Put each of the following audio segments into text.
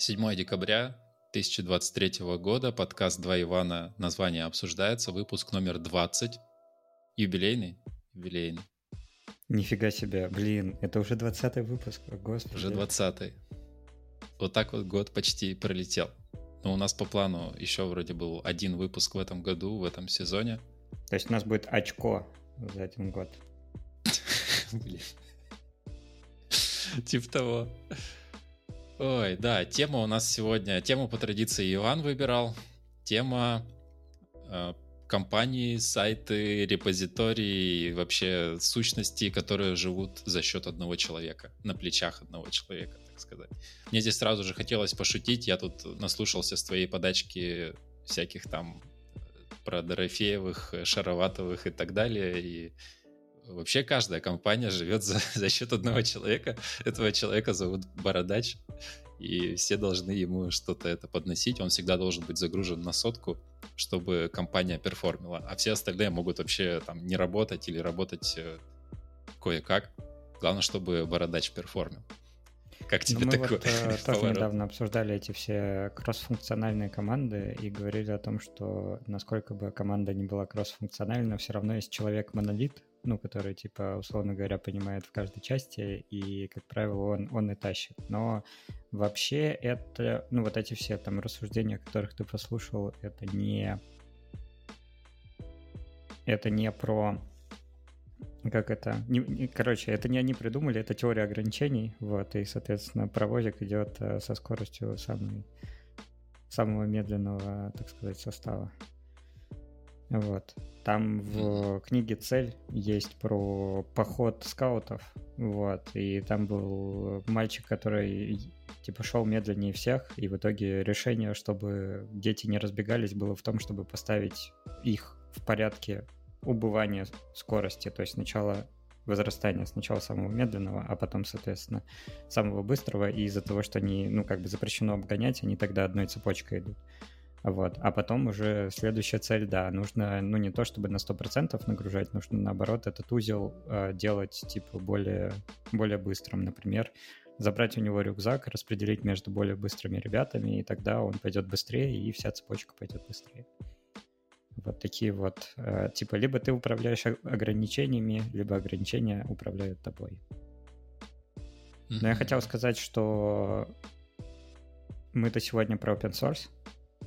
7 декабря 2023 года, подкаст «Два Ивана», название обсуждается, выпуск номер 20, юбилейный, юбилейный. Нифига себе, блин, это уже 20 выпуск, господи. Уже 20 Вот так вот год почти пролетел. Но у нас по плану еще вроде был один выпуск в этом году, в этом сезоне. То есть у нас будет очко за один год. Блин. Типа того. Ой, да, тема у нас сегодня, тему по традиции Иван выбирал. Тема э, компании, сайты, репозитории, вообще сущности, которые живут за счет одного человека, на плечах одного человека, так сказать. Мне здесь сразу же хотелось пошутить, я тут наслушался с твоей подачки всяких там э, про Дорофеевых, Шароватовых и так далее, и Вообще каждая компания живет за, за счет одного человека. Этого человека зовут Бородач, и все должны ему что-то это подносить. Он всегда должен быть загружен на сотку, чтобы компания перформила. А все остальные могут вообще там не работать или работать э, кое-как. Главное, чтобы Бородач перформил. Как тебе ну, мы такой вот, э, тоже недавно обсуждали эти все кроссфункциональные команды и говорили о том, что насколько бы команда не была кроссфункциональна, все равно есть человек-монолит, ну, который, типа, условно говоря, понимает в каждой части, и, как правило, он, он и тащит. Но вообще это, ну, вот эти все там рассуждения, которых ты послушал, это не... Это не про как это, не, не, короче, это не они придумали, это теория ограничений, вот, и, соответственно, паровозик идет э, со скоростью самой, самого медленного, так сказать, состава. Вот. Там в книге «Цель» есть про поход скаутов, вот, и там был мальчик, который типа шел медленнее всех, и в итоге решение, чтобы дети не разбегались, было в том, чтобы поставить их в порядке убывания скорости, то есть сначала возрастание сначала самого медленного, а потом, соответственно, самого быстрого, и из-за того, что они, ну, как бы запрещено обгонять, они тогда одной цепочкой идут. Вот. А потом уже следующая цель, да, нужно, ну, не то чтобы на 100% нагружать, нужно, наоборот, этот узел э, делать, типа, более, более быстрым. Например, забрать у него рюкзак, распределить между более быстрыми ребятами, и тогда он пойдет быстрее, и вся цепочка пойдет быстрее. Вот такие вот, э, типа, либо ты управляешь ограничениями, либо ограничения управляют тобой. Но я хотел сказать, что мы-то сегодня про open source.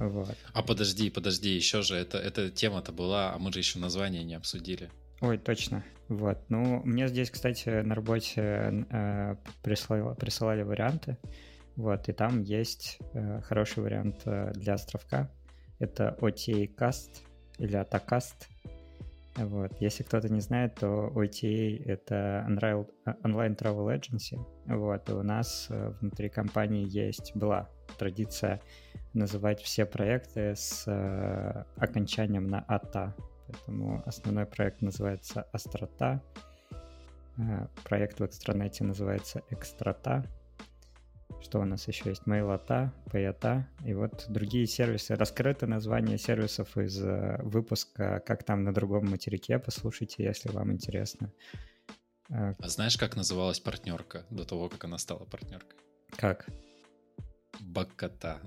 Вот. А подожди, подожди, еще же, это, эта тема-то была, а мы же еще название не обсудили. Ой, точно. Вот. Ну, мне здесь, кстати, на работе э, присылали, присылали варианты. Вот, и там есть э, хороший вариант э, для островка. Это OTA Cast или Atacast. Вот. Если кто-то не знает, то OTA — это Online Travel Agency. Вот. И у нас э, внутри компании есть, была традиция называть все проекты с э, окончанием на АТА. Поэтому основной проект называется Острота. Э, проект в экстранете называется Экстрата. Что у нас еще есть? Mailata, Payata и вот другие сервисы. Раскрыто название сервисов из э, выпуска «Как там на другом материке». Послушайте, если вам интересно. Э, а знаешь, как называлась партнерка до того, как она стала партнеркой? Как? Баката.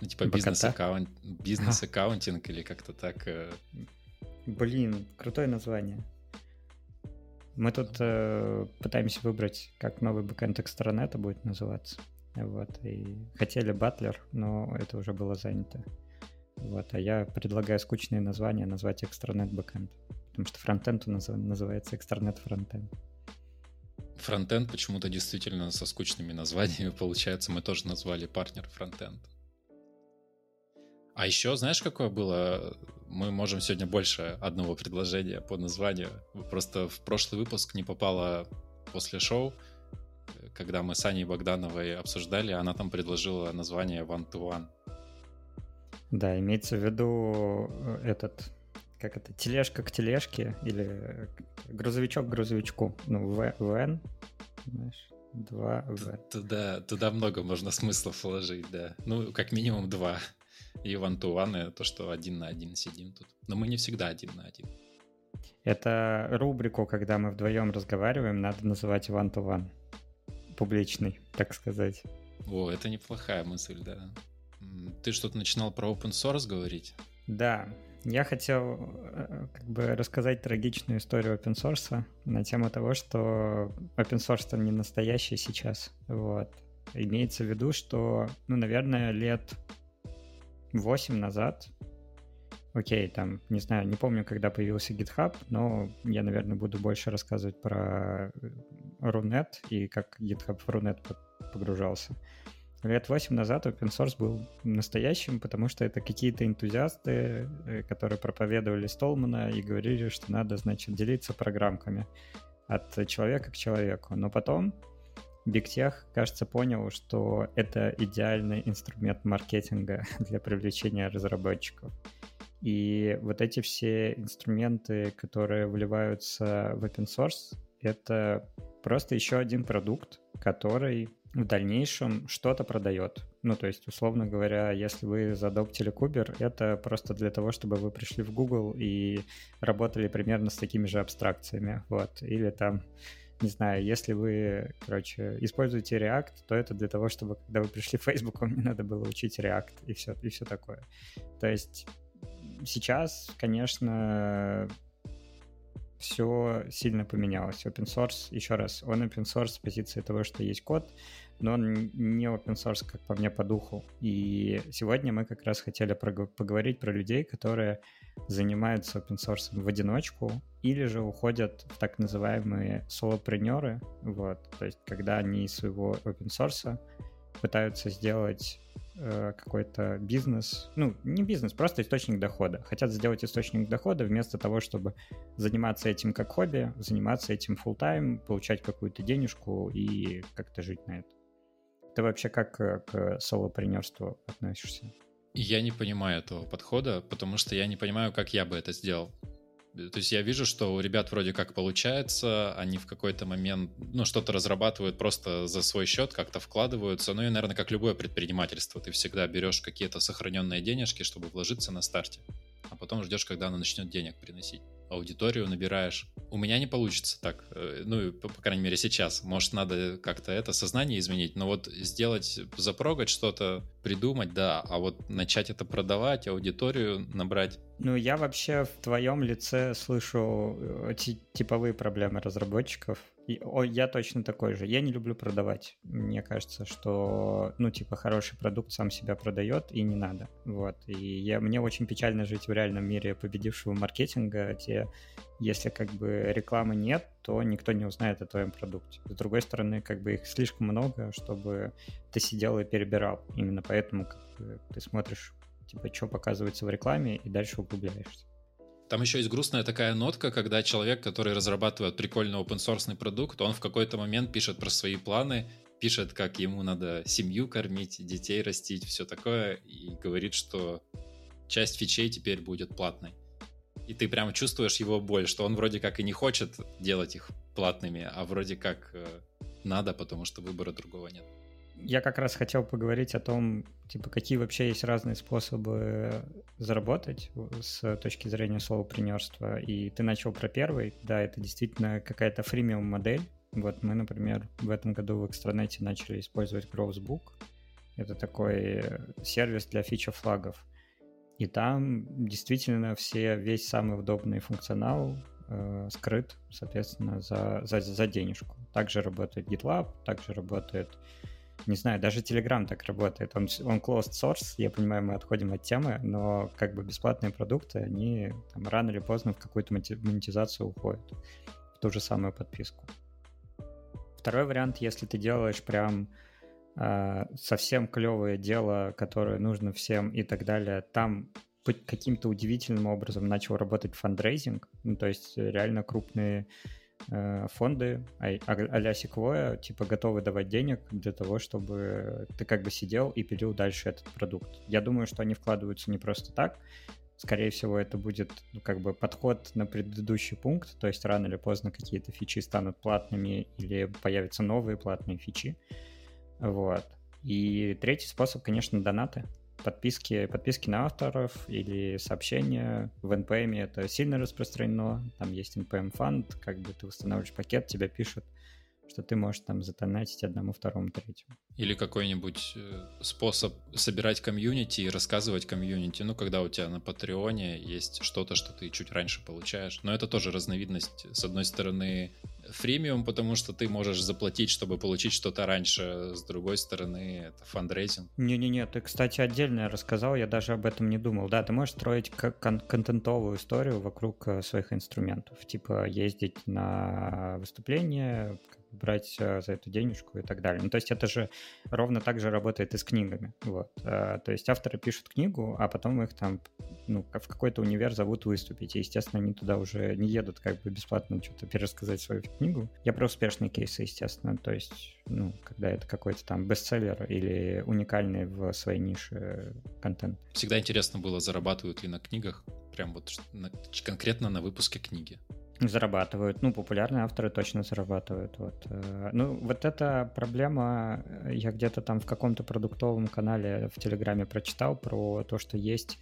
Ну, типа бизнес-аккаунт, business accounting или как-то так. Э. Блин, крутое название. Мы тут э, пытаемся выбрать, как новый бэкэнд экстранета будет называться. Вот, и хотели Butler, но это уже было занято. Вот, а я предлагаю скучные названия назвать extranet backend. Потому что фронтенд у нас называется extranet frontend. Фронтенд почему-то действительно со скучными названиями получается. Мы тоже назвали partner frontend. А еще, знаешь, какое было? Мы можем сегодня больше одного предложения по названию. Просто в прошлый выпуск не попало после шоу, когда мы с Аней Богдановой обсуждали, она там предложила название One to One. Да, имеется в виду э, этот, как это, тележка к тележке или грузовичок к грузовичку. Ну, ВН, знаешь, два. Туда, туда много можно смыслов вложить, да. Ну, как минимум два. И one-to-one то, что один на один сидим тут. Но мы не всегда один на один. Это рубрику, когда мы вдвоем разговариваем, надо называть one-to-one. Публичный, так сказать. О, это неплохая мысль, да. Ты что-то начинал про open source говорить? Да, я хотел э, как бы рассказать трагичную историю open source на тему того, что open source не настоящий сейчас. Вот. Имеется в виду, что, ну, наверное, лет 8 назад окей, там, не знаю, не помню, когда появился GitHub, но я, наверное, буду больше рассказывать про Runet и как GitHub в Runet погружался. Лет 8 назад open source был настоящим, потому что это какие-то энтузиасты, э, которые проповедовали Столмана и говорили, что надо, значит, делиться программками от человека к человеку. Но потом Tech, кажется, понял, что это идеальный инструмент маркетинга для привлечения разработчиков. И вот эти все инструменты, которые вливаются в open source, это просто еще один продукт, который в дальнейшем что-то продает. Ну, то есть, условно говоря, если вы задоптили Кубер, это просто для того, чтобы вы пришли в Google и работали примерно с такими же абстракциями. Вот. Или там, не знаю, если вы, короче, используете React, то это для того, чтобы, когда вы пришли в Facebook, вам не надо было учить React и все, и все такое. То есть сейчас, конечно, все сильно поменялось. Open source, еще раз, он open source с позиции того, что есть код, но он не open source, как по мне, по духу. И сегодня мы как раз хотели поговорить про людей, которые занимаются open source в одиночку или же уходят в так называемые солопренеры, вот, то есть когда они из своего open source пытаются сделать Э, какой-то бизнес, ну, не бизнес, просто источник дохода. Хотят сделать источник дохода вместо того, чтобы заниматься этим как хобби, заниматься этим full тайм получать какую-то денежку и как-то жить на это. Ты вообще как э, к солопренерству относишься? Я не понимаю этого подхода, потому что я не понимаю, как я бы это сделал. То есть я вижу, что у ребят вроде как получается, они в какой-то момент, ну, что-то разрабатывают просто за свой счет, как-то вкладываются. Ну и, наверное, как любое предпринимательство, ты всегда берешь какие-то сохраненные денежки, чтобы вложиться на старте, а потом ждешь, когда оно начнет денег приносить аудиторию набираешь. У меня не получится так, э, ну, по, по крайней мере, сейчас. Может, надо как-то это сознание изменить, но вот сделать, запрогать что-то, придумать, да, а вот начать это продавать, аудиторию набрать. Ну, я вообще в твоем лице слышу э, типовые проблемы разработчиков, о, я точно такой же. Я не люблю продавать. Мне кажется, что, ну, типа, хороший продукт сам себя продает, и не надо. Вот. И я, мне очень печально жить в реальном мире победившего маркетинга, где если как бы рекламы нет, то никто не узнает о твоем продукте. С другой стороны, как бы их слишком много, чтобы ты сидел и перебирал. Именно поэтому как бы, ты смотришь, типа, что показывается в рекламе, и дальше углубляешься. Там еще есть грустная такая нотка, когда человек, который разрабатывает прикольный open source продукт, он в какой-то момент пишет про свои планы, пишет, как ему надо семью кормить, детей растить, все такое, и говорит, что часть фичей теперь будет платной. И ты прямо чувствуешь его боль, что он вроде как и не хочет делать их платными, а вроде как э, надо, потому что выбора другого нет я как раз хотел поговорить о том, типа, какие вообще есть разные способы заработать с точки зрения солопренерства. И ты начал про первый. Да, это действительно какая-то фримиум модель. Вот мы, например, в этом году в экстранете начали использовать Growthbook. Это такой сервис для фича-флагов. И там действительно все, весь самый удобный функционал э, скрыт, соответственно, за, за, за денежку. Также работает GitLab, также работает не знаю, даже Telegram так работает. Он, он closed source, я понимаю, мы отходим от темы, но как бы бесплатные продукты, они там, рано или поздно в какую-то монетизацию уходят, в ту же самую подписку. Второй вариант, если ты делаешь прям э, совсем клевое дело, которое нужно всем и так далее, там каким-то удивительным образом начал работать фандрейзинг, ну, то есть реально крупные Э, фонды а-ля а Sequoia типа готовы давать денег для того, чтобы ты как бы сидел и пилил дальше этот продукт. Я думаю, что они вкладываются не просто так. Скорее всего, это будет ну, как бы подход на предыдущий пункт, то есть рано или поздно какие-то фичи станут платными или появятся новые платные фичи. Вот. И третий способ, конечно, донаты подписки, подписки на авторов или сообщения в NPM это сильно распространено. Там есть NPM фонд, как бы ты устанавливаешь пакет, тебя пишут что ты можешь там затонатить одному, второму, третьему. Или какой-нибудь э, способ собирать комьюнити и рассказывать комьюнити. Ну, когда у тебя на Патреоне есть что-то, что ты чуть раньше получаешь. Но это тоже разновидность, с одной стороны, фримиум, потому что ты можешь заплатить, чтобы получить что-то раньше. С другой стороны, это фандрейзинг. Не-не-не, ты, кстати, отдельно рассказал, я даже об этом не думал. Да, ты можешь строить кон- контентовую историю вокруг э, своих инструментов. Типа ездить на выступления, брать э, за эту денежку и так далее. Ну, то есть это же ровно так же работает и с книгами. Вот. Э, то есть авторы пишут книгу, а потом их там ну, в какой-то универ зовут выступить. И, естественно, они туда уже не едут как бы бесплатно что-то пересказать свою книгу. Я про успешные кейсы, естественно. То есть, ну, когда это какой-то там бестселлер или уникальный в своей нише контент. Всегда интересно было, зарабатывают ли на книгах, прям вот на, конкретно на выпуске книги. Зарабатывают. Ну, популярные авторы точно зарабатывают. Вот. Э, ну, вот эта проблема, э, я где-то там в каком-то продуктовом канале в Телеграме прочитал про то, что есть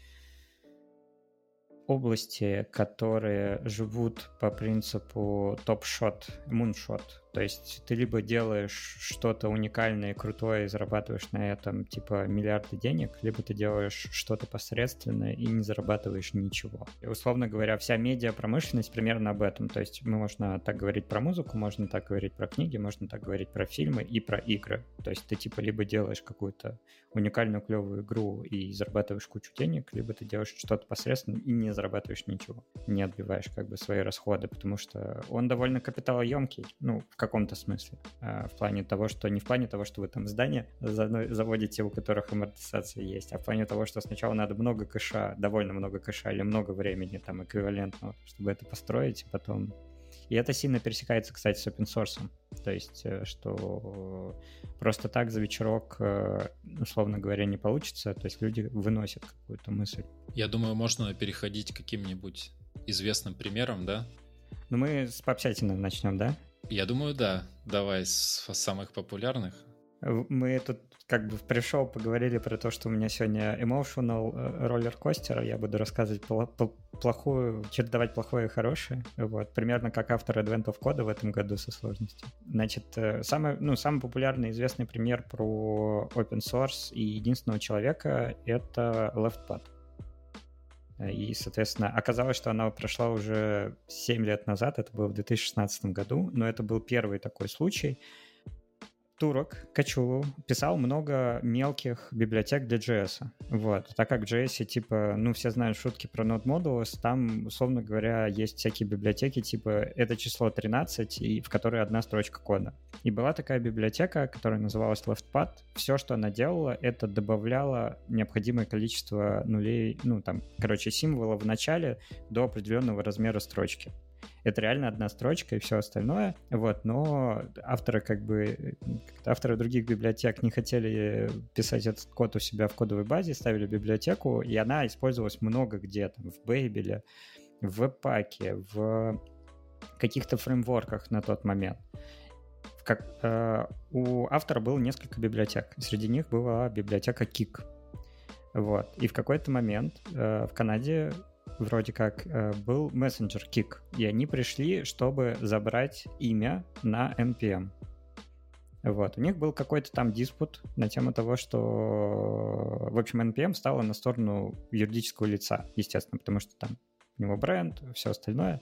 области, которые живут по принципу топ-шот, муншот. То есть ты либо делаешь что-то уникальное и крутое и зарабатываешь на этом типа миллиарды денег, либо ты делаешь что-то посредственное и не зарабатываешь ничего. И, условно говоря, вся медиа-промышленность примерно об этом. То есть мы можно так говорить про музыку, можно так говорить про книги, можно так говорить про фильмы и про игры. То есть ты типа либо делаешь какую-то уникальную клевую игру и зарабатываешь кучу денег, либо ты делаешь что-то посредственно и не зарабатываешь ничего. Не отбиваешь как бы свои расходы, потому что он довольно капиталоемкий, ну, в каком-то смысле. А, в плане того, что не в плане того, что вы там здание заводите, у которых амортизация есть, а в плане того, что сначала надо много кэша, довольно много кэша или много времени там эквивалентного, чтобы это построить, и потом и это сильно пересекается, кстати, с open source. То есть, э, что просто так за вечерок, э, условно говоря, не получится. То есть люди выносят какую-то мысль. Я думаю, можно переходить к каким-нибудь известным примерам, да? Ну, мы с попсятина начнем, да? Я думаю, да. Давай с самых популярных. Мы тут как бы в пришел поговорили про то, что у меня сегодня emotional э, роллер-костер, я буду рассказывать плохую, чередовать плохое и хорошее, вот, примерно как автор Advent of Code в этом году со сложностью. Значит, э, самый, ну, самый популярный известный пример про open source и единственного человека — это LeftPad. И, соответственно, оказалось, что она прошла уже 7 лет назад, это было в 2016 году, но это был первый такой случай, турок Качулу писал много мелких библиотек для JS. Вот. Так как в JS, типа, ну, все знают шутки про Node Modules, там, условно говоря, есть всякие библиотеки, типа, это число 13, и в которой одна строчка кода. И была такая библиотека, которая называлась LeftPad. Все, что она делала, это добавляла необходимое количество нулей, ну, там, короче, символов в начале до определенного размера строчки это реально одна строчка и все остальное, вот, но авторы как бы, авторы других библиотек не хотели писать этот код у себя в кодовой базе, ставили библиотеку, и она использовалась много где, там, в Babel, в веб-паке, в каких-то фреймворках на тот момент. Как, э, у автора было несколько библиотек. Среди них была библиотека Kik. Вот. И в какой-то момент э, в Канаде вроде как э, был мессенджер Kik, и они пришли, чтобы забрать имя на NPM. Вот, у них был какой-то там диспут на тему того, что, в общем, NPM стала на сторону юридического лица, естественно, потому что там у него бренд, все остальное,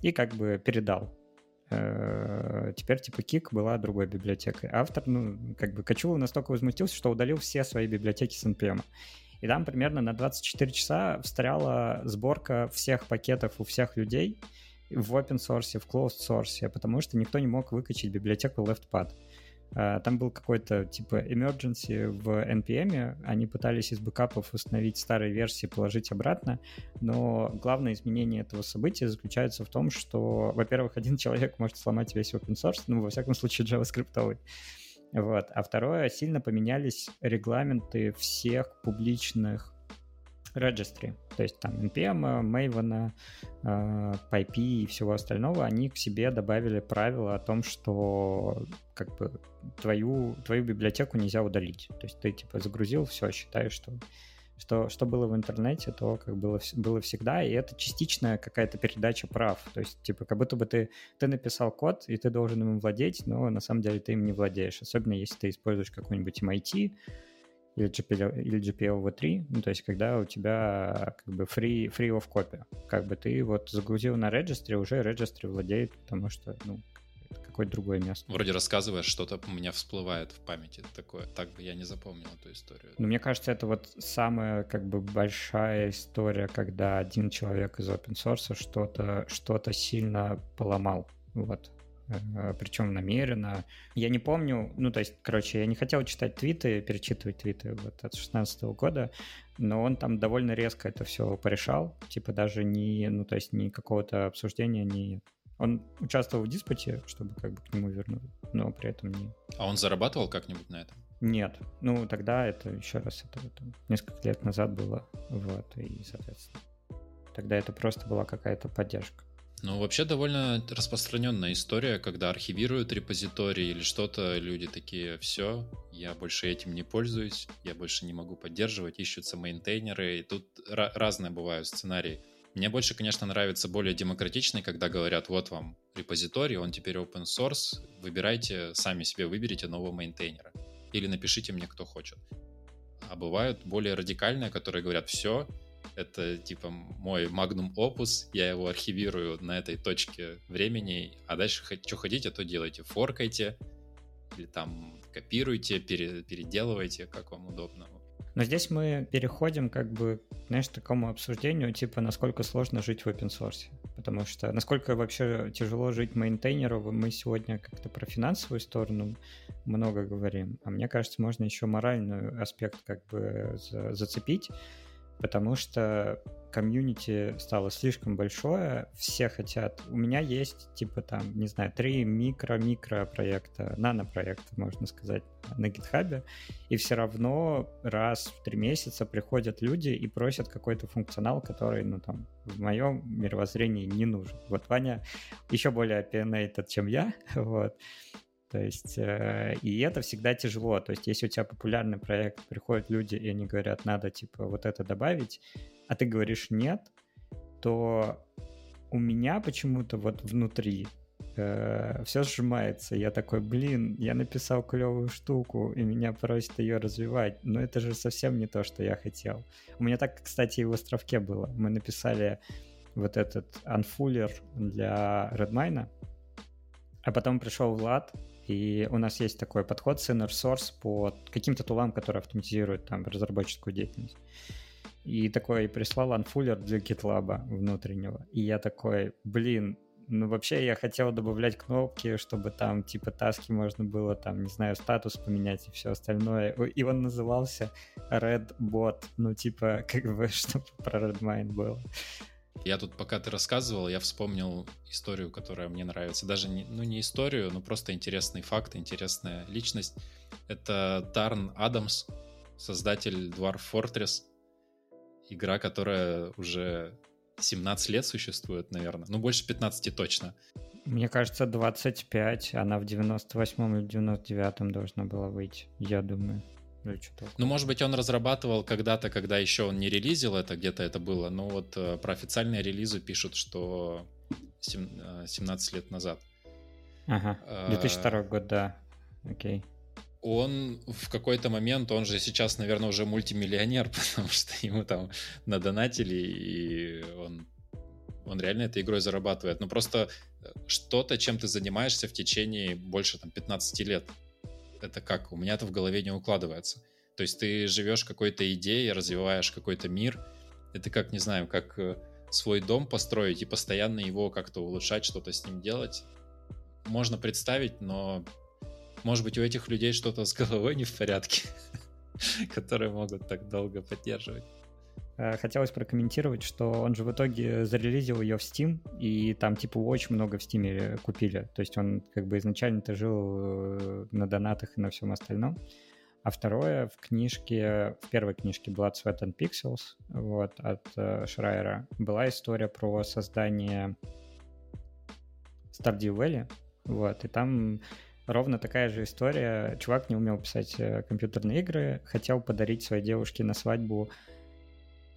и как бы передал. Э, теперь типа Kik была другой библиотекой. Автор, ну, как бы Качула настолько возмутился, что удалил все свои библиотеки с NPM. И там примерно на 24 часа встряла сборка всех пакетов у всех людей в open source, в closed source, потому что никто не мог выкачать библиотеку LeftPad. А, там был какой-то типа emergency в NPM, они пытались из бэкапов установить старые версии, положить обратно, но главное изменение этого события заключается в том, что, во-первых, один человек может сломать весь open source, ну, во всяком случае, JavaScript. Вот. А второе, сильно поменялись регламенты всех публичных registry, то есть там NPM, Maven, э, PyP и всего остального, они к себе добавили правило о том, что как бы твою, твою библиотеку нельзя удалить. То есть ты типа загрузил, все, считаешь, что что, что было в интернете, то как было, было всегда, и это частичная какая-то передача прав. То есть, типа, как будто бы ты, ты написал код, и ты должен им владеть, но на самом деле ты им не владеешь. Особенно если ты используешь какой-нибудь MIT или GPL, или GPL v3, ну, то есть когда у тебя как бы free, free of copy. Как бы ты вот загрузил на регистре, уже регистре владеет, потому что, ну, какое-то другое место. Вроде рассказываешь, что-то у меня всплывает в памяти такое. Так бы я не запомнил эту историю. Ну, мне кажется, это вот самая как бы большая история, когда один человек из open source что-то что сильно поломал. Вот. Э, Причем намеренно. Я не помню, ну, то есть, короче, я не хотел читать твиты, перечитывать твиты вот от 16 года, но он там довольно резко это все порешал, типа даже не, ну, то есть, ни какого-то обсуждения, ни он участвовал в диспуте, чтобы как бы к нему вернуть, но при этом не... А он зарабатывал как-нибудь на этом? Нет. Ну, тогда это еще раз, это, это несколько лет назад было. Вот, и, соответственно, тогда это просто была какая-то поддержка. Ну, вообще довольно распространенная история, когда архивируют репозитории или что-то, люди такие, все, я больше этим не пользуюсь, я больше не могу поддерживать, ищутся мейнтейнеры, и тут разные бывают сценарии. Мне больше, конечно, нравится более демократичный, когда говорят, вот вам репозиторий, он теперь open source, выбирайте, сами себе выберите нового мейнтейнера. Или напишите мне, кто хочет. А бывают более радикальные, которые говорят, все, это типа мой magnum opus, я его архивирую на этой точке времени, а дальше что хотите, то делайте. Форкайте, или там копируйте, переделывайте, как вам удобно. Но здесь мы переходим как бы, знаешь, к такому обсуждению, типа, насколько сложно жить в open source. Потому что насколько вообще тяжело жить мейнтейнеру, мы сегодня как-то про финансовую сторону много говорим. А мне кажется, можно еще моральный аспект как бы зацепить потому что комьюнити стало слишком большое, все хотят... У меня есть, типа, там, не знаю, три микро-микро проекта, нано-проекта, можно сказать, на гитхабе, и все равно раз в три месяца приходят люди и просят какой-то функционал, который, ну, там, в моем мировоззрении не нужен. Вот Ваня еще более opinionated, чем я, вот, то есть, э, и это всегда тяжело. То есть, если у тебя популярный проект, приходят люди, и они говорят, надо, типа, вот это добавить, а ты говоришь нет, то у меня почему-то вот внутри э, все сжимается. Я такой, блин, я написал клевую штуку, и меня просят ее развивать. Но это же совсем не то, что я хотел. У меня так, кстати, и в островке было. Мы написали вот этот unfuller для Redmine, а потом пришел Влад, и у нас есть такой подход Center Source по каким-то тулам, которые автоматизируют там разработческую деятельность. И такой прислал анфуллер для GitLab внутреннего. И я такой, блин, ну вообще я хотел добавлять кнопки, чтобы там типа таски можно было там, не знаю, статус поменять и все остальное. И он назывался Redbot, ну типа как бы чтобы про Redmine было. Я тут, пока ты рассказывал, я вспомнил историю, которая мне нравится. Даже, не, ну, не историю, но просто интересный факт, интересная личность. Это Тарн Адамс, создатель Dwarf Fortress. Игра, которая уже 17 лет существует, наверное. Ну, больше 15 точно. Мне кажется, 25. Она в 98 или 99 должна была выйти, я думаю. Или что Ну, может быть, он разрабатывал когда-то, когда еще он не релизил это, где-то это было. Но вот э, про официальные релизы пишут, что 17 э, лет назад. Ага, 2002 а, год, да. Окей. Он в какой-то момент, он же сейчас, наверное, уже мультимиллионер, потому что ему там надонатили, и он, он реально этой игрой зарабатывает. Ну, просто э, что-то, чем ты занимаешься в течение больше там 15 лет это как? У меня это в голове не укладывается. То есть ты живешь какой-то идеей, развиваешь какой-то мир. Это как, не знаю, как э, свой дом построить и постоянно его как-то улучшать, что-то с ним делать. Можно представить, но может быть у этих людей что-то с головой не в порядке, которые могут так долго поддерживать. Э, хотелось прокомментировать, что он же в итоге зарелизил ее в Steam, и там типа очень много в Steam купили. То есть он как бы изначально-то жил э, на донатах и на всем остальном. А второе, в книжке, в первой книжке Blood, Sweat and Pixels вот, от э, Шрайера была история про создание Stardew Valley. Вот, и там ровно такая же история. Чувак не умел писать компьютерные игры, хотел подарить своей девушке на свадьбу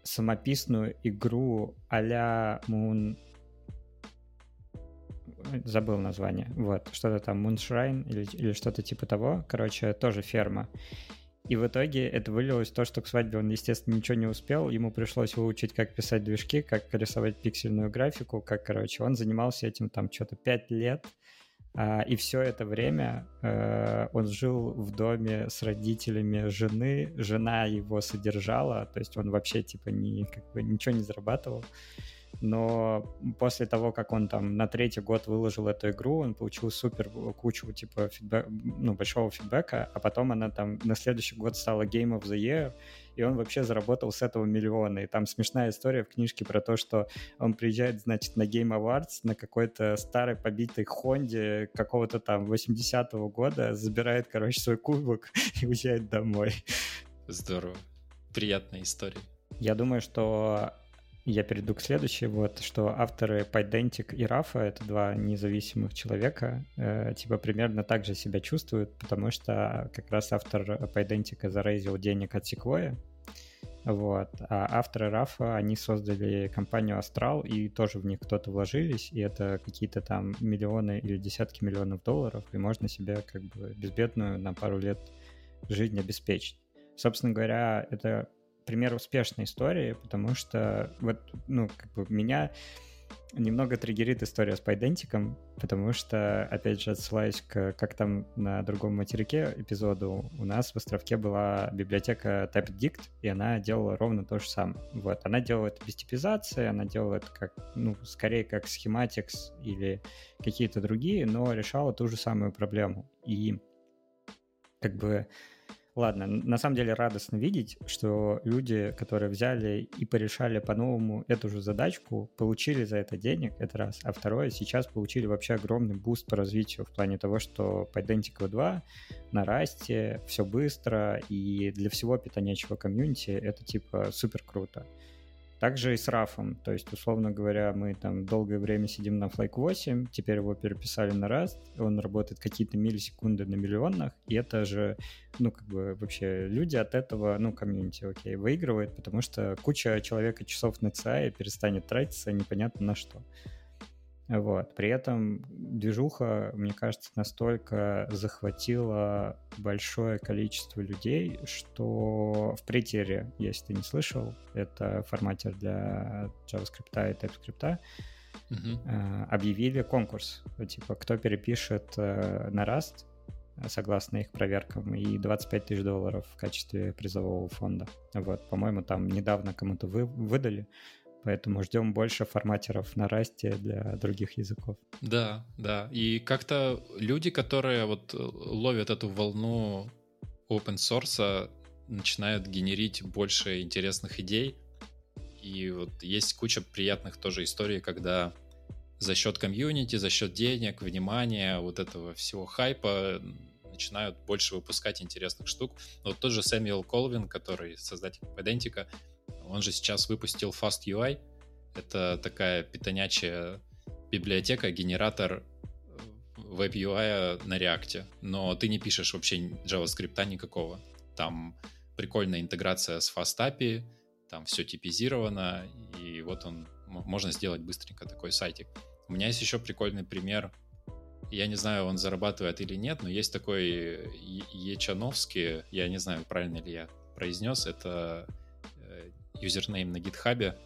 самописную игру а-ля Moon... Забыл название. Вот, что-то там Moonshine или, или что-то типа того. Короче, тоже ферма. И в итоге это вылилось в то, что к свадьбе он, естественно, ничего не успел. Ему пришлось выучить, как писать движки, как рисовать пиксельную графику, как, короче, он занимался этим там что-то 5 лет. И все это время э, он жил в доме с родителями жены, жена его содержала, то есть он вообще типа ни, как бы, ничего не зарабатывал но после того, как он там на третий год выложил эту игру, он получил супер кучу типа фидбэк, ну, большого фидбэка, а потом она там на следующий год стала Game of the Year, и он вообще заработал с этого миллионы. И там смешная история в книжке про то, что он приезжает, значит, на Game Awards на какой-то старой побитой Хонде какого-то там 80-го года, забирает, короче, свой кубок и уезжает домой. Здорово. Приятная история. Я думаю, что я перейду к следующей, вот, что авторы Pydantic и Рафа, это два независимых человека, э, типа примерно так же себя чувствуют, потому что как раз автор Pydantic зарейзил денег от Sequoia, вот. А авторы Рафа, они создали компанию Astral, и тоже в них кто-то вложились, и это какие-то там миллионы или десятки миллионов долларов, и можно себе как бы безбедную на пару лет жизнь обеспечить. Собственно говоря, это пример успешной истории, потому что вот, ну, как бы меня немного триггерит история с пайдентиком, потому что, опять же, отсылаясь к как там на другом материке эпизоду, у нас в островке была библиотека TypeDict, и она делала ровно то же самое. Вот, она делала это без типизации, она делала это как, ну, скорее как Schematics или какие-то другие, но решала ту же самую проблему. И как бы Ладно, на самом деле радостно видеть, что люди, которые взяли и порешали по-новому эту же задачку, получили за это денег, это раз. А второе, сейчас получили вообще огромный буст по развитию в плане того, что Pydantic 2 на расте, все быстро, и для всего питонячего комьюнити это типа супер круто. Также и с рафом, то есть, условно говоря, мы там долгое время сидим на Flake 8, теперь его переписали на Rust, он работает какие-то миллисекунды на миллионах, и это же, ну, как бы вообще люди от этого, ну, комьюнити, окей, выигрывает, потому что куча человека часов на CI перестанет тратиться непонятно на что. Вот. При этом движуха, мне кажется, настолько захватила большое количество людей, что в притере, если ты не слышал, это форматер для JavaScript и TypeScript, uh-huh. объявили конкурс. Типа, кто перепишет э, на Rust, согласно их проверкам, и 25 тысяч долларов в качестве призового фонда. Вот, по-моему, там недавно кому-то вы, выдали. Поэтому ждем больше форматеров на расте для других языков. Да, да. И как-то люди, которые вот э, ловят эту волну open source, начинают генерить больше интересных идей. И вот есть куча приятных тоже историй, когда за счет комьюнити, за счет денег, внимания, вот этого всего хайпа начинают больше выпускать интересных штук. Вот тот же Сэмюэл Колвин, который создатель Pedantic, он же сейчас выпустил Fast UI. Это такая питонячая библиотека, генератор веб UI на React. Но ты не пишешь вообще JavaScript никакого. Там прикольная интеграция с Fast API, там все типизировано, и вот он, можно сделать быстренько такой сайтик. У меня есть еще прикольный пример. Я не знаю, он зарабатывает или нет, но есть такой Ечановский, я не знаю, правильно ли я произнес, это юзернейм на гитхабе,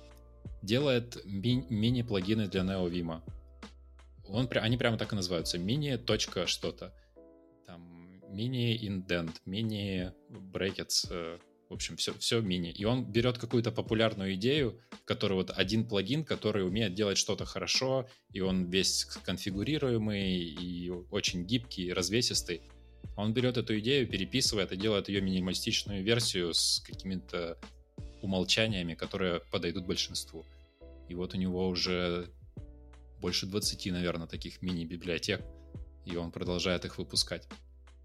делает ми- мини-плагины для NeoVim. Он, они прямо так и называются. Мини что-то. Там мини-индент, мини-брекетс, э, в общем, все, все мини. И он берет какую-то популярную идею, который вот один плагин, который умеет делать что-то хорошо, и он весь конфигурируемый, и очень гибкий, развесистый. Он берет эту идею, переписывает и делает ее минималистичную версию с какими-то умолчаниями, которые подойдут большинству. И вот у него уже больше 20, наверное, таких мини-библиотек, и он продолжает их выпускать.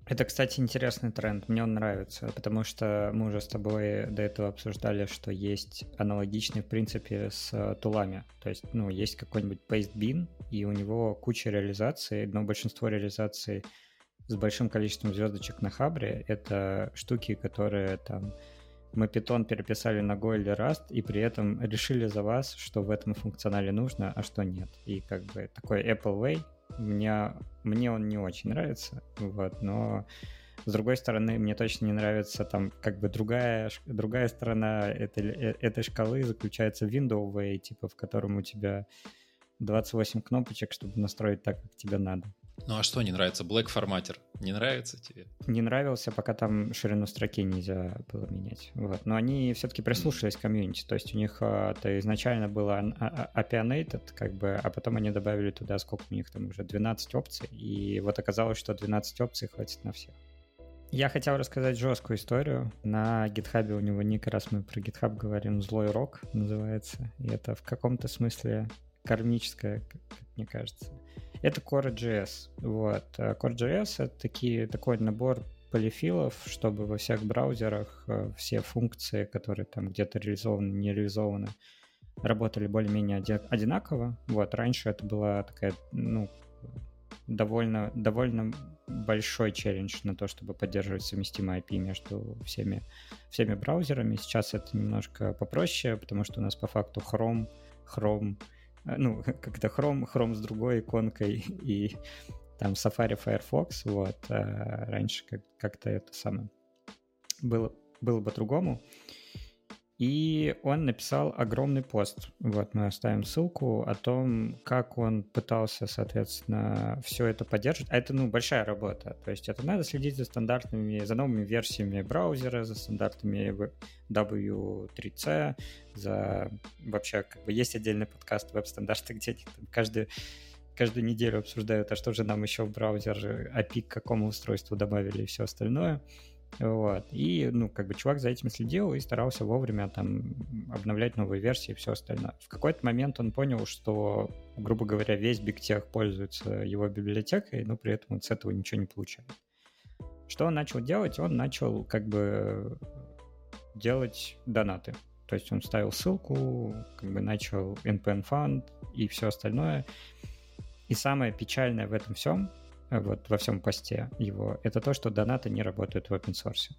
Это, кстати, интересный тренд, мне он нравится, потому что мы уже с тобой до этого обсуждали, что есть аналогичный, в принципе, с тулами. То есть, ну, есть какой-нибудь PasteBin, и у него куча реализаций, но большинство реализаций с большим количеством звездочек на Хабре — это штуки, которые там мы Python переписали на Go или Rust, и при этом решили за вас, что в этом функционале нужно, а что нет. И как бы такой Apple Way, мне, мне он не очень нравится, вот, но с другой стороны, мне точно не нравится там как бы другая, другая сторона этой, э, этой шкалы заключается в Windows Way, типа в котором у тебя 28 кнопочек, чтобы настроить так, как тебе надо. Ну а что не нравится? Black форматер не нравится тебе? Не нравился, пока там ширину строки нельзя было менять. Вот. Но они все-таки прислушались к комьюнити. То есть у них а, это изначально было opinionated, как бы, а потом они добавили туда, сколько у них там уже, 12 опций. И вот оказалось, что 12 опций хватит на всех. Я хотел рассказать жесткую историю. На гитхабе у него ник, раз мы про гитхаб говорим, «Злой рок» называется. И это в каком-то смысле кармическое, как мне кажется. Это Core.js. Вот. А Core.js — это такие, такой набор полифилов, чтобы во всех браузерах э, все функции, которые там где-то реализованы, не реализованы, работали более-менее одинаково. Вот, раньше это была такая, ну, довольно, довольно большой челлендж на то, чтобы поддерживать совместимый IP между всеми, всеми браузерами. Сейчас это немножко попроще, потому что у нас по факту Chrome, Chrome ну, как-то Chrome, Chrome с другой иконкой и там Safari, Firefox, вот, а раньше как- как-то это самое было, было по-другому. И он написал огромный пост. Вот мы оставим ссылку о том, как он пытался, соответственно, все это поддерживать. А это, ну, большая работа. То есть это надо следить за стандартными, за новыми версиями браузера, за стандартами W3C, за вообще, как бы, есть отдельный подкаст веб-стандарты, где каждый каждую неделю обсуждают, а что же нам еще в браузер API к какому устройству добавили и все остальное. Вот. И, ну, как бы чувак за этим следил и старался вовремя там обновлять новые версии и все остальное. В какой-то момент он понял, что, грубо говоря, весь BigTech пользуется его библиотекой, но при этом он с этого ничего не получает. Что он начал делать? Он начал как бы делать донаты. То есть он ставил ссылку, как бы начал NPN фонд и все остальное. И самое печальное в этом всем, вот во всем посте его, это то, что донаты не работают в open source.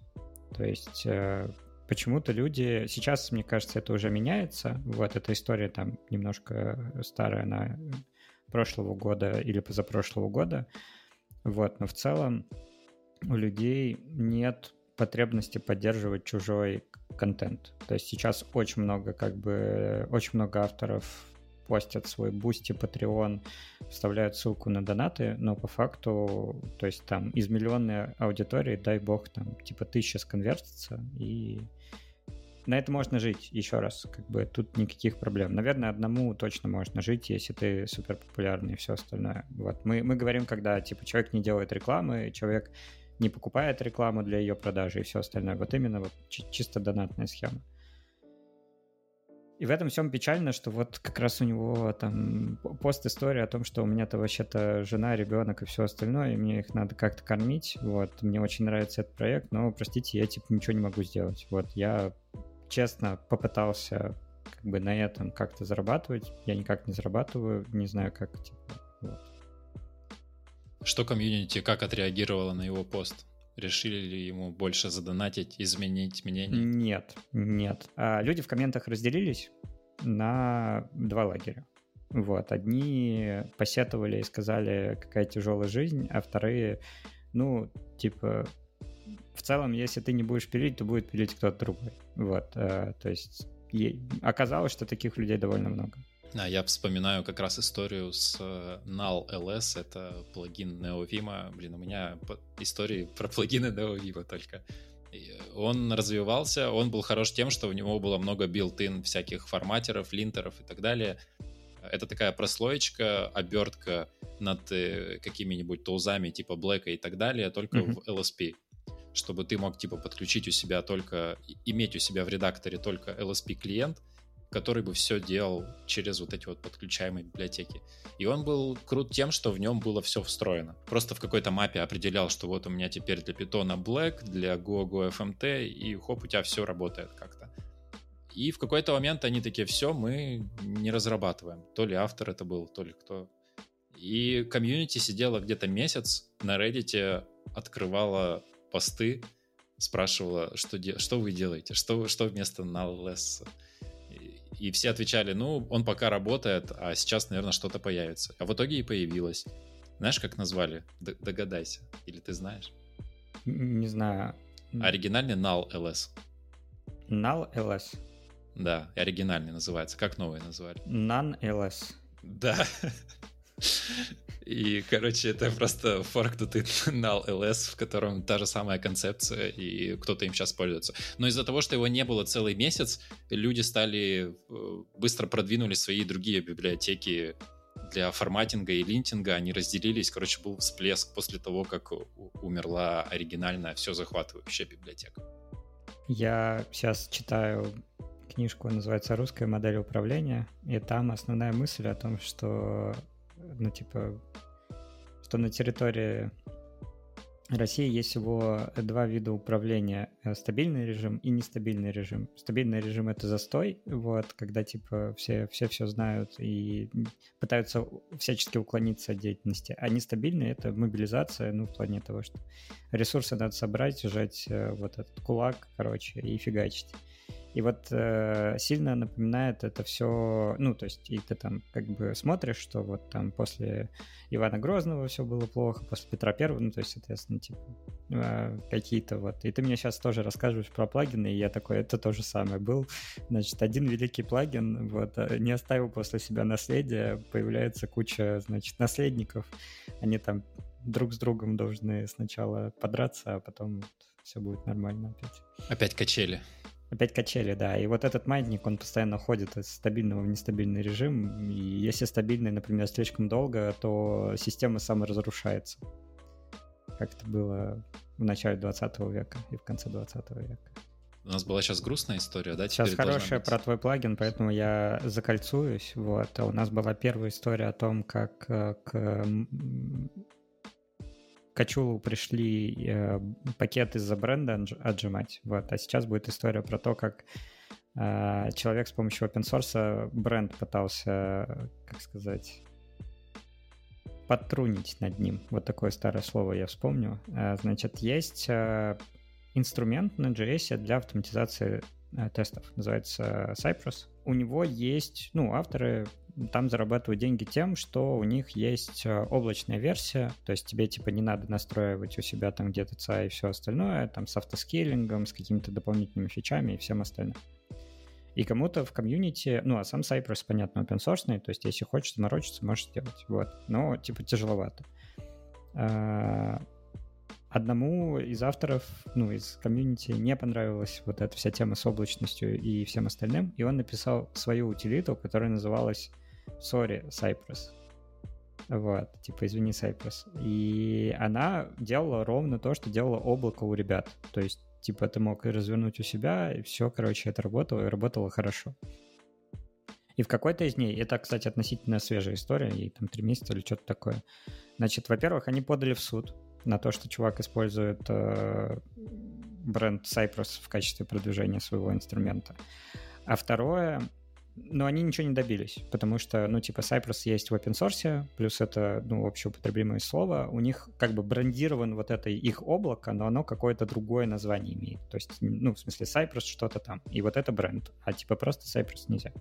То есть э, почему-то люди... Сейчас, мне кажется, это уже меняется. Вот эта история там немножко старая, она прошлого года или позапрошлого года. Вот, но в целом у людей нет потребности поддерживать чужой контент. То есть сейчас очень много, как бы, очень много авторов постят свой Бусти, Patreon, вставляют ссылку на донаты, но по факту, то есть там из миллионной аудитории, дай бог, там типа тысяча сконвертится, и на это можно жить, еще раз, как бы тут никаких проблем. Наверное, одному точно можно жить, если ты супер популярный и все остальное. Вот мы, мы говорим, когда типа человек не делает рекламы, человек не покупает рекламу для ее продажи и все остальное. Вот именно вот чисто донатная схема. И в этом всем печально, что вот как раз у него там пост история о том, что у меня-то вообще-то жена, ребенок и все остальное, и мне их надо как-то кормить. Вот, мне очень нравится этот проект, но, простите, я типа ничего не могу сделать. Вот, я честно попытался как бы на этом как-то зарабатывать. Я никак не зарабатываю, не знаю, как, типа, вот. Что комьюнити, как отреагировало на его пост? Решили ли ему больше задонатить, изменить мнение? Нет, нет. А люди в комментах разделились на два лагеря. Вот, одни посетовали и сказали, какая тяжелая жизнь, а вторые, ну, типа, в целом, если ты не будешь пилить, то будет пилить кто-то другой. Вот, а, то есть оказалось, что таких людей довольно много. А я вспоминаю как раз историю с э, Null LS, это плагин NeoVim. Блин, у меня истории про плагины NeoVim только. Он развивался, он был хорош тем, что у него было много built-in всяких форматеров, линтеров и так далее. Это такая прослоечка, обертка над э, какими-нибудь тулзами типа Black и так далее, только mm-hmm. в LSP чтобы ты мог типа подключить у себя только, иметь у себя в редакторе только LSP клиент, который бы все делал через вот эти вот подключаемые библиотеки. И он был крут тем, что в нем было все встроено. Просто в какой-то мапе определял, что вот у меня теперь для Python Black, для Go, Go FMT, и хоп, у тебя все работает как-то. И в какой-то момент они такие, все, мы не разрабатываем. То ли автор это был, то ли кто. И комьюнити сидела где-то месяц на Reddit, открывала посты спрашивала, что, де, что вы делаете, что, что вместо null.ls. И, все отвечали, ну, он пока работает, а сейчас, наверное, что-то появится. А в итоге и появилось. Знаешь, как назвали? Д- догадайся. Или ты знаешь? Не знаю. Оригинальный null.ls. Null.ls? Да, оригинальный называется. Как новый назвали? None.ls. Да. И, короче, это просто форкнутый null LS, в котором та же самая концепция, и кто-то им сейчас пользуется. Но из-за того, что его не было целый месяц, люди стали э, быстро продвинули свои другие библиотеки для форматинга и линтинга, они разделились. Короче, был всплеск после того, как умерла оригинальная, все захватывающая библиотека. Я сейчас читаю книжку, называется «Русская модель управления», и там основная мысль о том, что, ну, типа, что на территории России есть всего два вида управления. Э, стабильный режим и нестабильный режим. Стабильный режим — это застой, вот, когда, типа, все все, все знают и пытаются всячески уклониться от деятельности. А нестабильный — это мобилизация, ну, в плане того, что ресурсы надо собрать, сжать э, вот этот кулак, короче, и фигачить. И вот э, сильно напоминает это все, ну, то есть, и ты там как бы смотришь, что вот там после Ивана Грозного все было плохо, после Петра Первого, ну, то есть, соответственно, типа, э, какие-то вот. И ты мне сейчас тоже расскажешь про плагины, и я такой, это то же самое был. Значит, один великий плагин, вот, э, не оставил после себя наследия, появляется куча, значит, наследников, они там друг с другом должны сначала подраться, а потом все будет нормально опять. Опять качели. Опять качели, да. И вот этот маятник, он постоянно ходит из стабильного в нестабильный режим. И если стабильный, например, слишком долго, то система саморазрушается. Как это было в начале 20 века и в конце 20 века. У нас была сейчас грустная история, да? Сейчас хорошая быть... про твой плагин, поэтому я закольцуюсь. Вот. А у нас была первая история о том, как э, к Качулу пришли э, пакет из-за бренда отжимать. Вот. А сейчас будет история про то, как э, человек с помощью open source бренд пытался, как сказать, подтрунить над ним. Вот такое старое слово я вспомню. Э, значит, есть э, инструмент на JS для автоматизации э, тестов. Называется Cypress. У него есть, ну, авторы там зарабатывают деньги тем, что у них есть э, облачная версия, то есть тебе типа не надо настраивать у себя там где-то CI и все остальное, там с автоскейлингом, с какими-то дополнительными фичами и всем остальным. И кому-то в комьюнити, ну, а сам Cypress, понятно, open source, то есть если хочешь заморочиться, можешь сделать, вот. Но, типа, тяжеловато. А, одному из авторов, ну, из комьюнити не понравилась вот эта вся тема с облачностью и всем остальным, и он написал свою утилиту, которая называлась Sorry, Cypress. Вот, типа, извини, Cypress. И она делала ровно то, что делала облако у ребят. То есть, типа, ты мог развернуть у себя, и все, короче, это работало, и работало хорошо. И в какой-то из ней, это, кстати, относительно свежая история, ей там три месяца или что-то такое. Значит, во-первых, они подали в суд на то, что чувак использует э, бренд Cypress в качестве продвижения своего инструмента. А второе, но они ничего не добились, потому что, ну, типа, Cypress есть в open source, плюс это, ну, общеупотребимое слово, у них как бы брендирован вот это их облако, но оно какое-то другое название имеет. То есть, ну, в смысле, Cypress что-то там, и вот это бренд, а типа просто Cypress нельзя.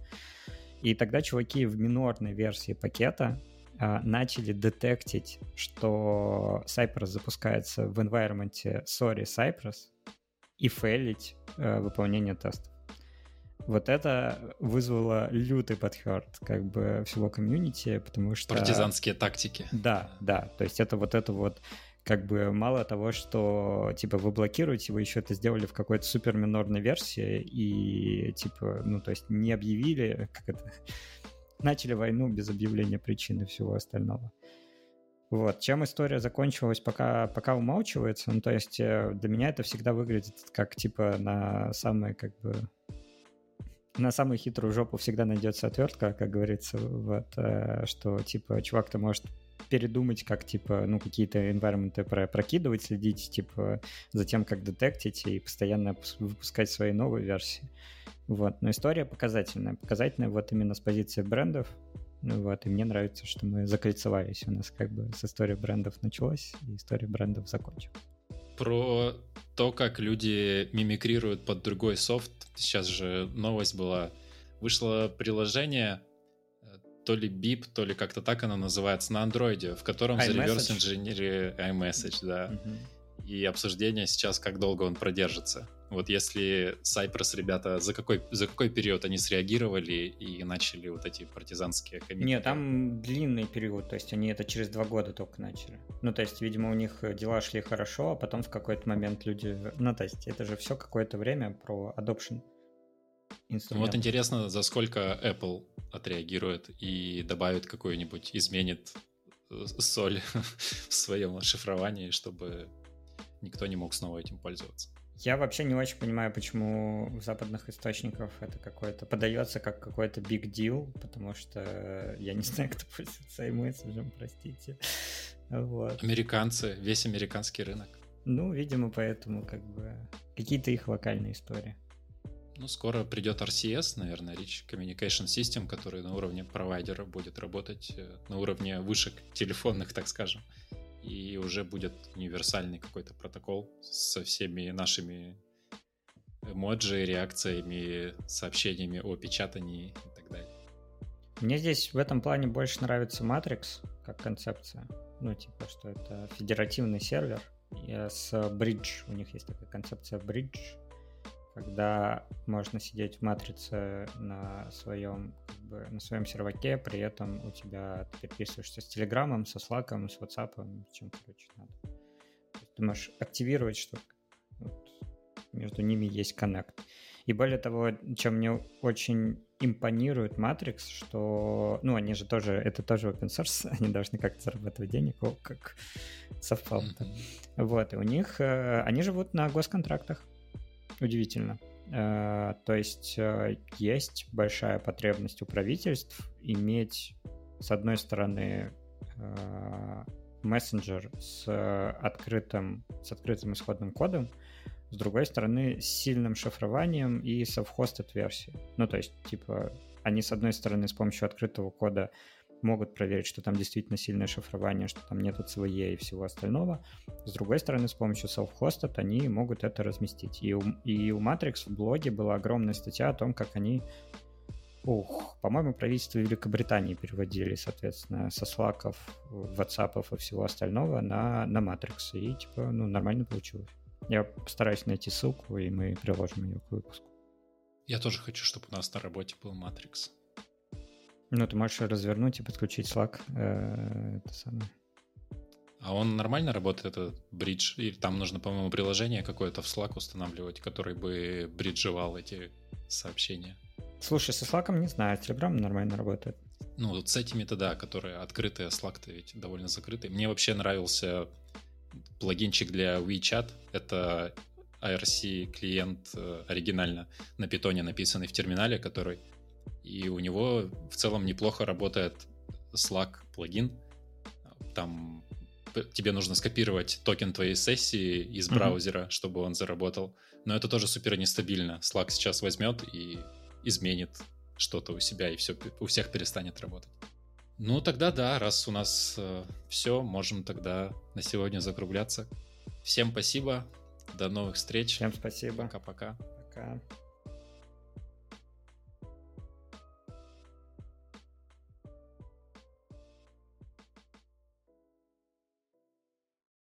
И тогда чуваки в минорной версии пакета а, начали детектить, что Cypress запускается в environment sorry Cypress и фейлить а, выполнение тестов. Вот это вызвало лютый подхерт как бы всего комьюнити, потому что... Партизанские тактики. Да, да. То есть это вот это вот как бы мало того, что типа вы блокируете, вы еще это сделали в какой-то супер минорной версии и типа, ну то есть не объявили, как это, начали войну без объявления причины всего остального. Вот. Чем история закончилась, пока, пока умалчивается. Ну, то есть э, для меня это всегда выглядит как, типа, на самые, как бы, на самую хитрую жопу всегда найдется отвертка, как говорится, вот, э, что, типа, чувак-то может передумать, как, типа, ну, какие-то environment про прокидывать, следить, типа, за тем, как детектить и постоянно выпускать свои новые версии. Вот, но история показательная. Показательная вот именно с позиции брендов, ну вот, и мне нравится, что мы закольцевались. У нас как бы с истории брендов началось, и история брендов закончилась. Про то, как люди мимикрируют под другой софт. Сейчас же новость была. Вышло приложение, э, то ли BIP, то ли как-то так оно называется, на андроиде, в котором за реверс инженери iMessage, да. Угу. И обсуждение сейчас, как долго он продержится. Вот если Cypress ребята, за какой, за какой период они среагировали и начали вот эти партизанские комитеты? Нет, там длинный период, то есть они это через два года только начали. Ну, то есть, видимо, у них дела шли хорошо, а потом в какой-то момент люди... Ну, то есть это же все какое-то время про adoption. Ну, вот интересно, за сколько Apple отреагирует и добавит какую-нибудь, изменит э, соль в своем шифровании, чтобы никто не мог снова этим пользоваться. Я вообще не очень понимаю, почему в западных источниках это какое-то подается как какой-то big deal, потому что я не знаю, кто пользуется iMessage, простите. Вот. Американцы, весь американский рынок. Ну, видимо, поэтому как бы какие-то их локальные истории. Ну, скоро придет RCS, наверное, Rich Communication System, который на уровне провайдера будет работать, э, на уровне вышек телефонных, так скажем и уже будет универсальный какой-то протокол со всеми нашими эмоджи, реакциями, сообщениями о печатании и так далее. Мне здесь в этом плане больше нравится Matrix как концепция. Ну, типа, что это федеративный сервер. И с Bridge, у них есть такая концепция Bridge, когда можно сидеть в матрице на своем, как бы, на своем серваке, при этом у тебя ты переписываешься с Телеграмом, со Слаком, с WhatsApp, чем, короче, надо. Ты можешь активировать, что вот, между ними есть коннект. И более того, чем мне очень импонирует Matrix, что, ну, они же тоже, это тоже open source, они должны как-то зарабатывать денег, о, как совпало-то. Вот, и у них, э, они живут на госконтрактах, удивительно. Э, то есть э, есть большая потребность у правительств иметь, с одной стороны, э, мессенджер с открытым, с открытым исходным кодом, с другой стороны, с сильным шифрованием и self-hosted версией. Ну, то есть, типа, они, с одной стороны, с помощью открытого кода могут проверить, что там действительно сильное шифрование, что там нет CVE и всего остального. С другой стороны, с помощью self-hosted они могут это разместить. И у, и у Matrix в блоге была огромная статья о том, как они Ух, по-моему, правительство Великобритании переводили, соответственно, со слаков, WhatsApp и всего остального на, на Matrix. И, типа, ну, нормально получилось. Я постараюсь найти ссылку, и мы приложим ее к выпуску. Я тоже хочу, чтобы у нас на работе был Matrix. Ну, ты можешь развернуть и подключить Slack. Э, это самое. А он нормально работает, этот бридж? Или там нужно, по-моему, приложение какое-то в Slack устанавливать, который бы бриджевал эти сообщения? Слушай, со Slack не знаю, Telegram нормально работает. Ну, вот с этими-то да, которые открытые, Slack-то ведь довольно закрытый. Мне вообще нравился плагинчик для WeChat. Это IRC клиент э, оригинально на питоне написанный в терминале, который и у него в целом неплохо работает Slack плагин. Там тебе нужно скопировать токен твоей сессии из mm-hmm. браузера, чтобы он заработал. Но это тоже супер нестабильно. Slack сейчас возьмет и изменит что-то у себя, и все у всех перестанет работать. Ну, тогда да, раз у нас э, все, можем тогда на сегодня закругляться. Всем спасибо, до новых встреч. Всем спасибо. Пока-пока. Пока. -пока. Пока.